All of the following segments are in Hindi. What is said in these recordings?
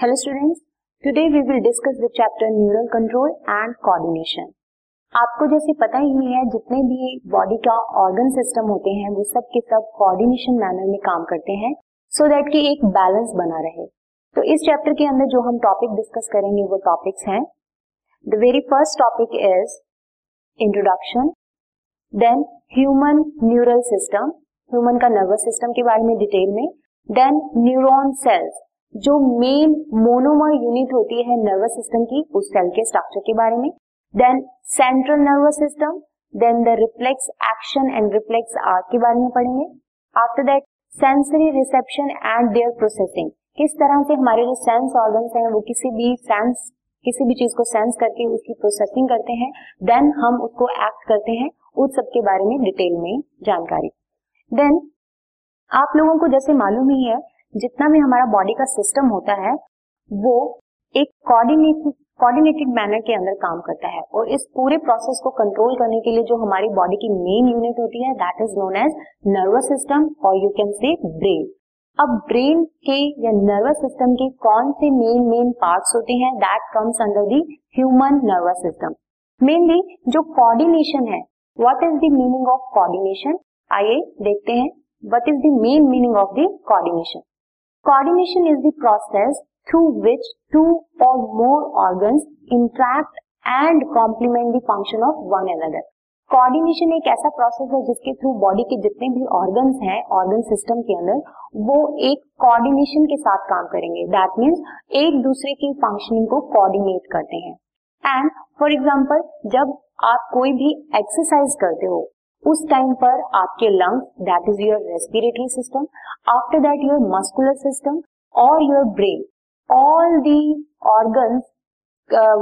Hello students today we will discuss the chapter neural control and coordination. आपको जैसे पता ही है, जितने भी बॉडी का ऑर्गन सिस्टम होते हैं, वो सब के सब कोऑर्डिनेशन मैनर में काम करते हैं सो दैट कि एक बैलेंस बना रहे। तो इस चैप्टर के अंदर जो हम टॉपिक डिस्कस करेंगे, वो टॉपिक्स हैं। The very first topic is introduction then human neural system human का नर्वस सिस्टम के बारे में डिटेल में देन न्यूरॉन सेल्स जो मेन मोनोमर यूनिट होती है नर्वस सिस्टम की, उस सेल के स्ट्रक्चर के बारे में। Then central nervous system then the reflex action and reflex arc के बारे में पढ़ेंगे। After that sensory reception and their processing किस तरह से हमारे जो सेंस ऑर्गन्स हैं, वो किसी भी सेंस किसी भी चीज़ को सेंस करके उसकी प्रोसेसिंग करते हैं। देन हम उसको एक्ट करते हैं उस सब के बारे में डिटेल में जानकारी। देन आप लोगों को जैसे मालूम ही है जितना भी हमारा बॉडी का सिस्टम होता है, वो एक कोऑर्डिनेटेड कोऑर्डिनेटेड मैनर के अंदर काम करता है। और इस पूरे प्रोसेस को कंट्रोल करने के लिए जो हमारी बॉडी की मेन यूनिट होती है that is known as nervous system और यू कैन से ब्रेन अब ब्रेन के या नर्वस सिस्टम के कौन से मेन मेन पार्ट्स होते हैं that comes under the human nervous system mainly जो कोऑर्डिनेशन है what is the meaning of coordination आइए देखते हैं what is the main meaning of the coordination Coordination is the process through which two or more organs interact and complement the function of one another. Coordination एक ऐसा प्रोसेस है जिसके थ्रू बॉडी के जितने भी ऑर्गन्स हैं ऑर्गन सिस्टम के अंदर, वो एक कोऑर्डिनेशन के साथ काम करेंगे दैट मीन्स एक दूसरे की फंक्शनिंग को कोऑर्डिनेट करते हैं एंड फॉर एग्ज़ाम्पल जब आप कोई भी एक्सरसाइज करते हो उस टाइम पर आपके lungs that is your respiratory system after that your muscular system और your brain all the organs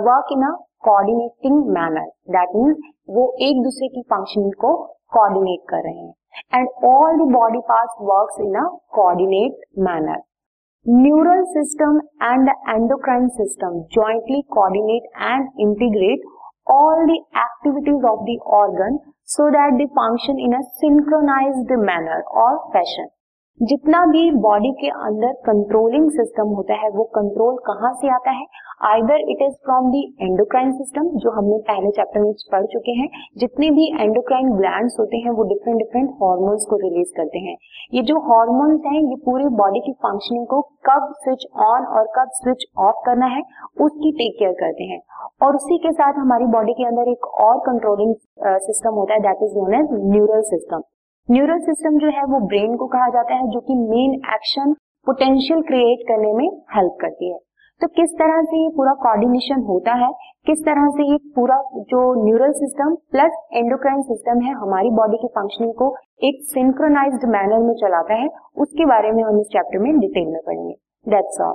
work in a coordinating manner that means वो एक दूसरे की फ़ंक्शन को कोऑर्डिनेट कर रहे हैं. And all the body parts works in a coordinate manner neural system and the endocrine system jointly coordinate and integrate all the activities of the organ so that they function in a synchronized manner or fashion. जितना भी बॉडी के अंदर कंट्रोलिंग सिस्टम होता है, वो कंट्रोल कहाँ से आता है? Either it is from the endocrine system जो हमने पहले चैप्टर में पढ़ चुके हैं। जितने भी एंडोक्राइन ग्लैंड्स होते हैं, वो डिफरेंट डिफरेंट हॉर्मोन्स को रिलीज़ करते हैं। ये जो हॉर्मोन्स हैं, ये पूरी बॉडी की फंक्शनिंग को कब स्विच ऑन और कब स्विच ऑफ़ करना है, उसकी टेक केयर करते हैं। और उसी के साथ हमारी बॉडी के अंदर एक और कंट्रोलिंग सिस्टम होता है that is known as neural system neural system जो है वो ब्रेन को कहा जाता है, जो कि मेन एक्शन पोटेंशियल क्रिएट करने में हेल्प करती है। तो किस तरह से ये पूरा कोऑर्डिनेशन होता है, किस तरह से ये पूरा जो neural system plus endocrine system है हमारी बॉडी की फंक्शनिंग को एक सिंक्रोनाइज्ड मैनर में चलाता है, उसके बारे में हम इस चैप्टर में डिटेल में पढ़ेंगे। That's all